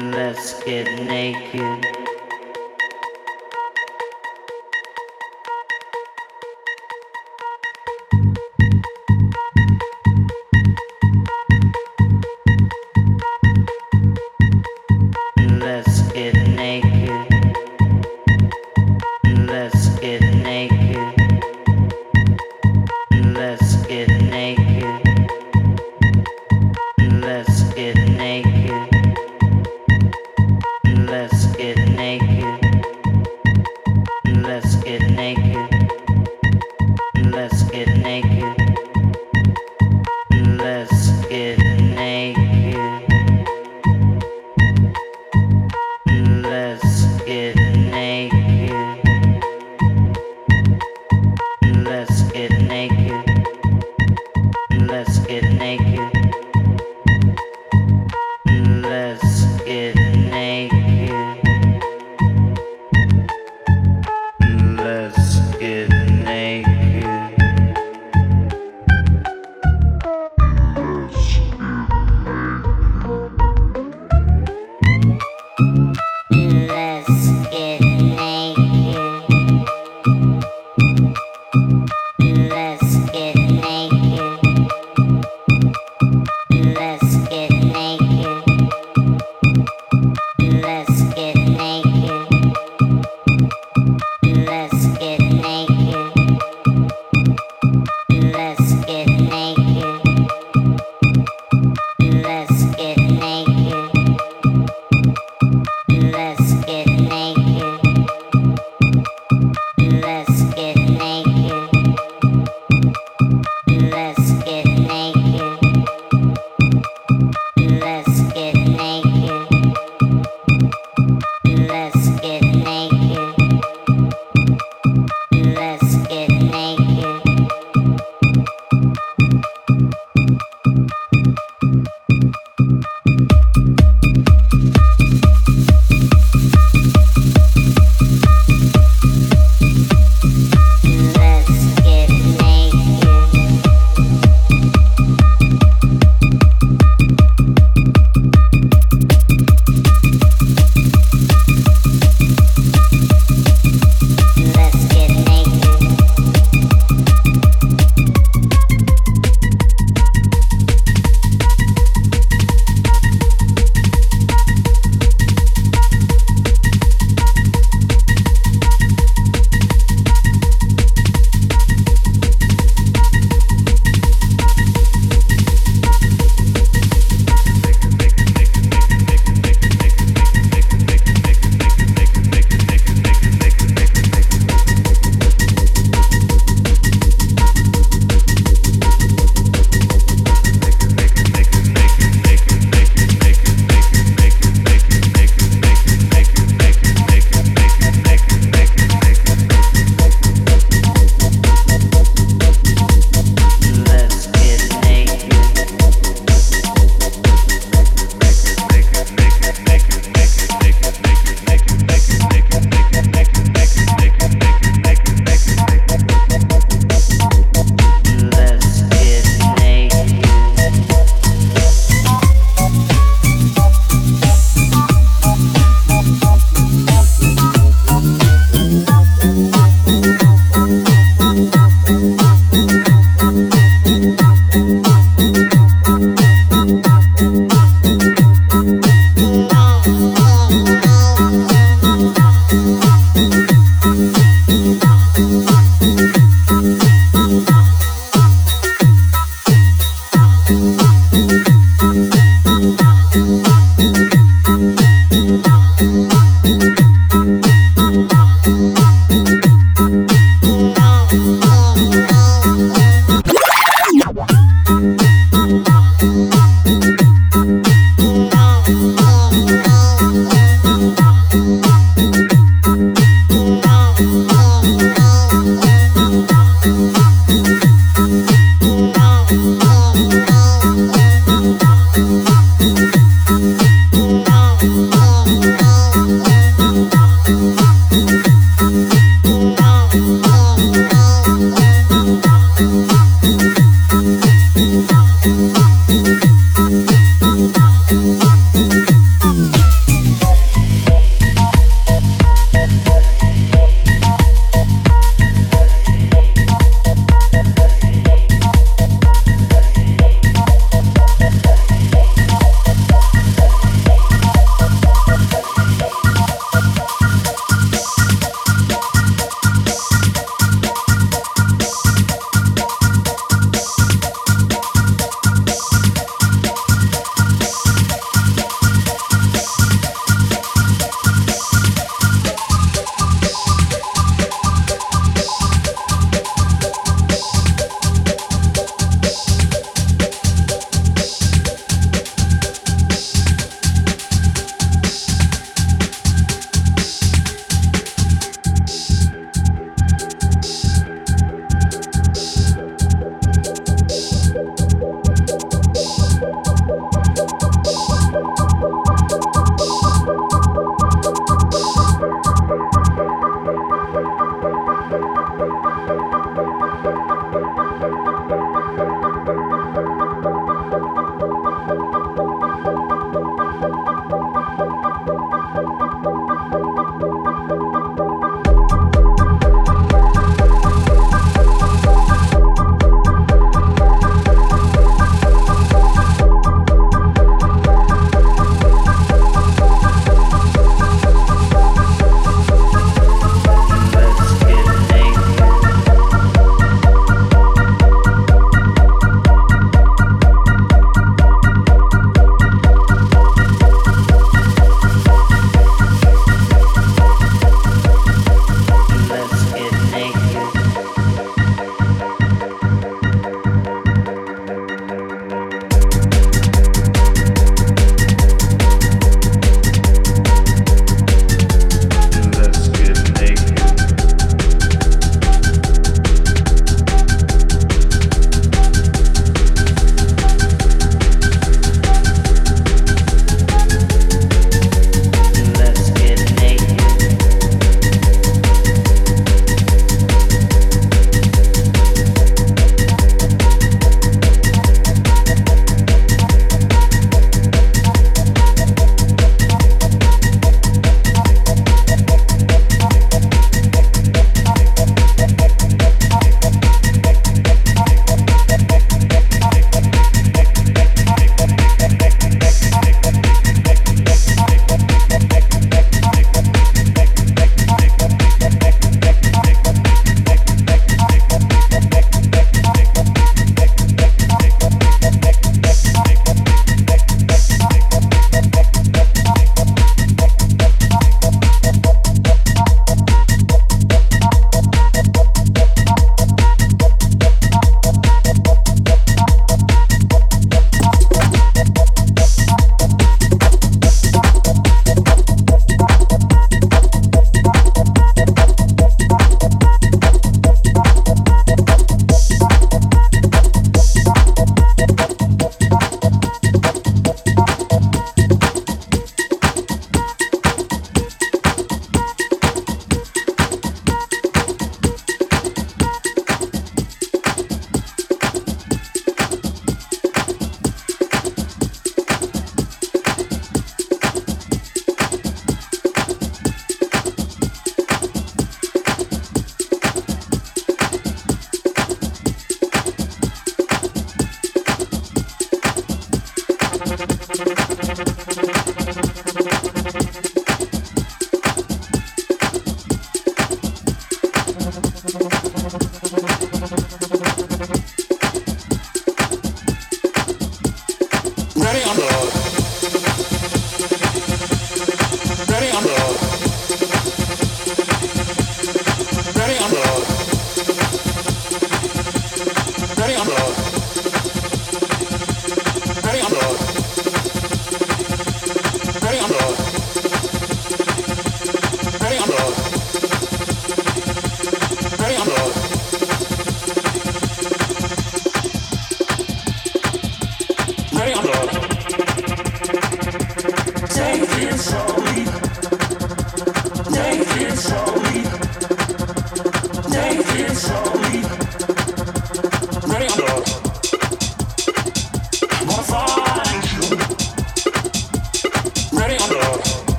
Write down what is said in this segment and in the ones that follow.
Let's get naked.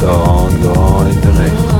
gone, gone is the rain.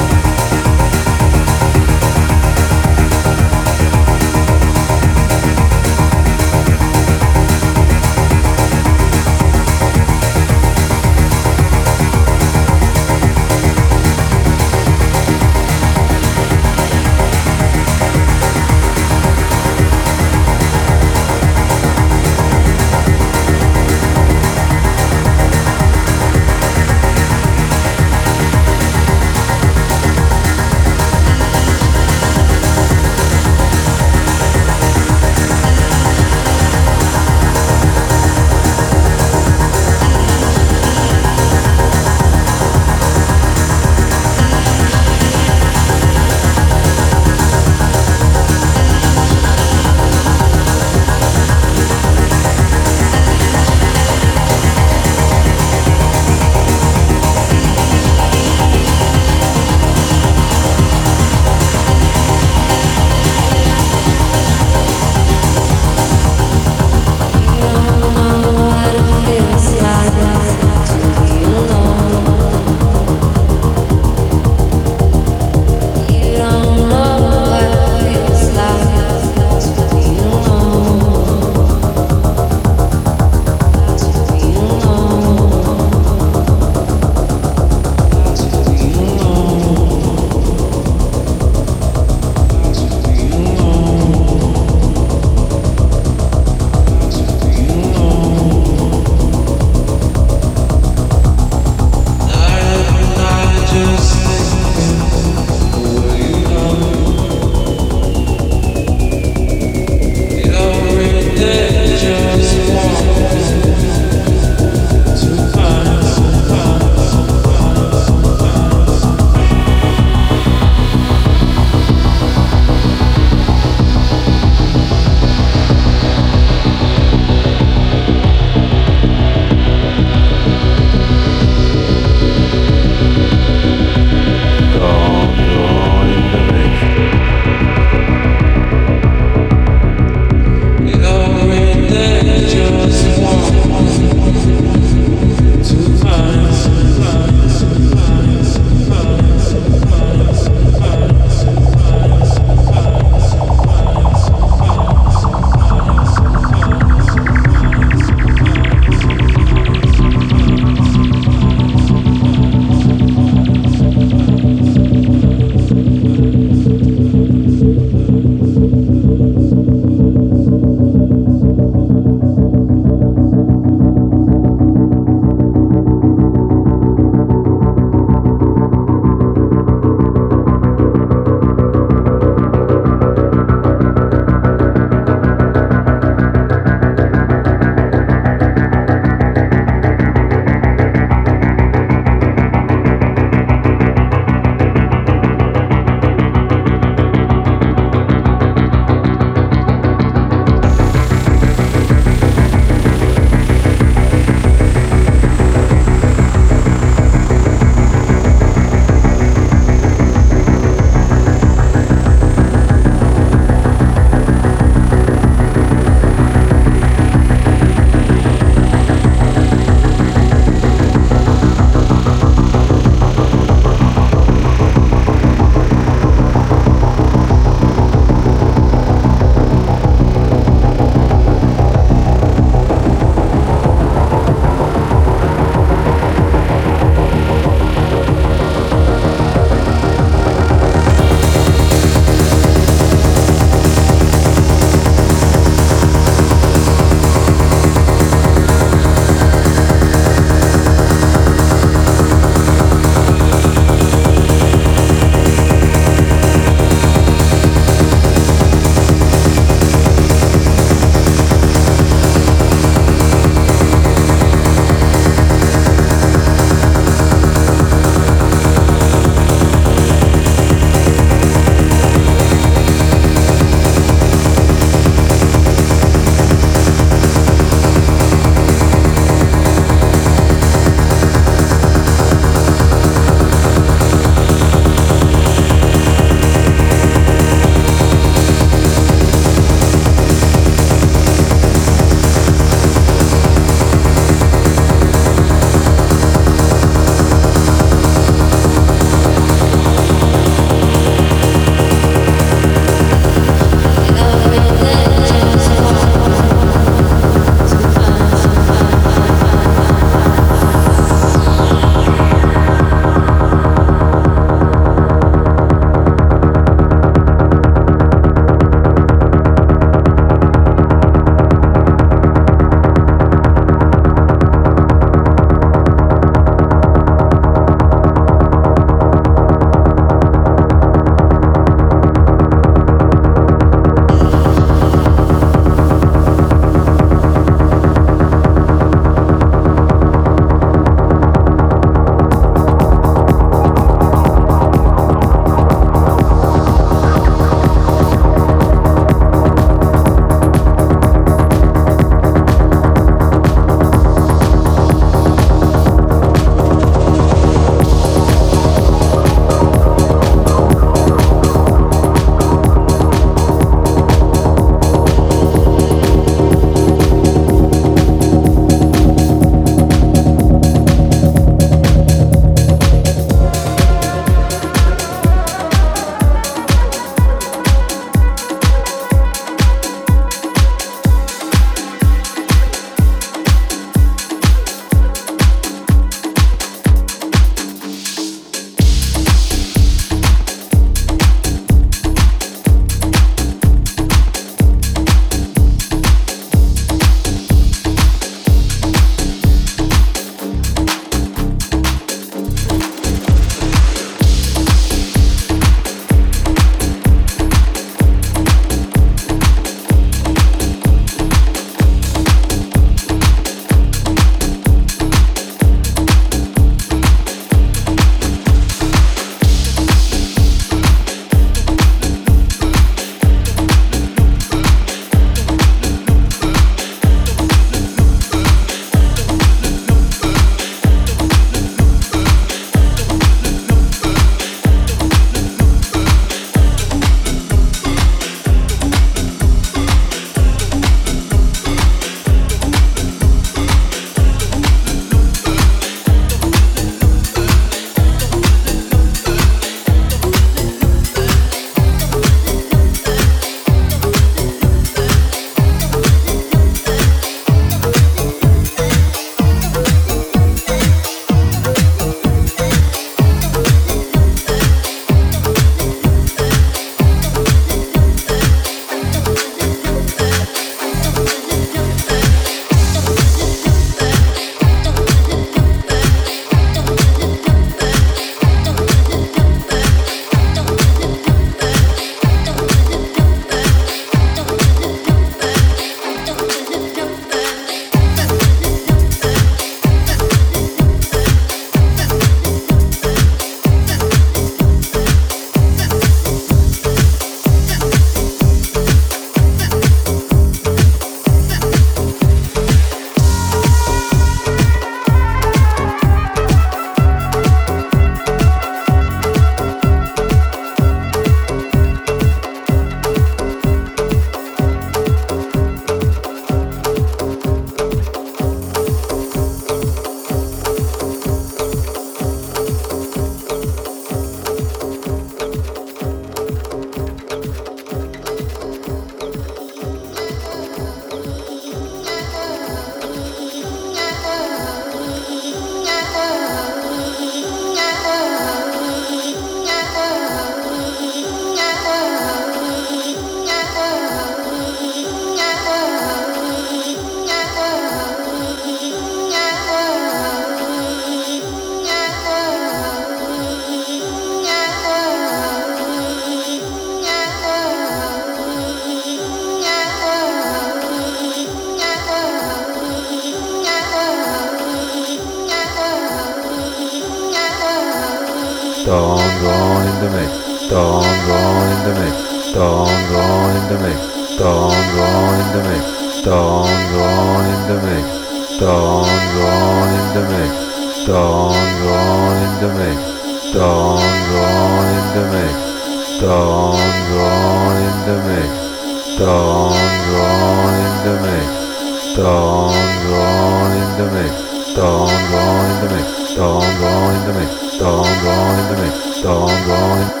mix, don't go in the mix, don't go in the mix, don't go in the mix, don't go in the mix, don't go in.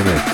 Dongo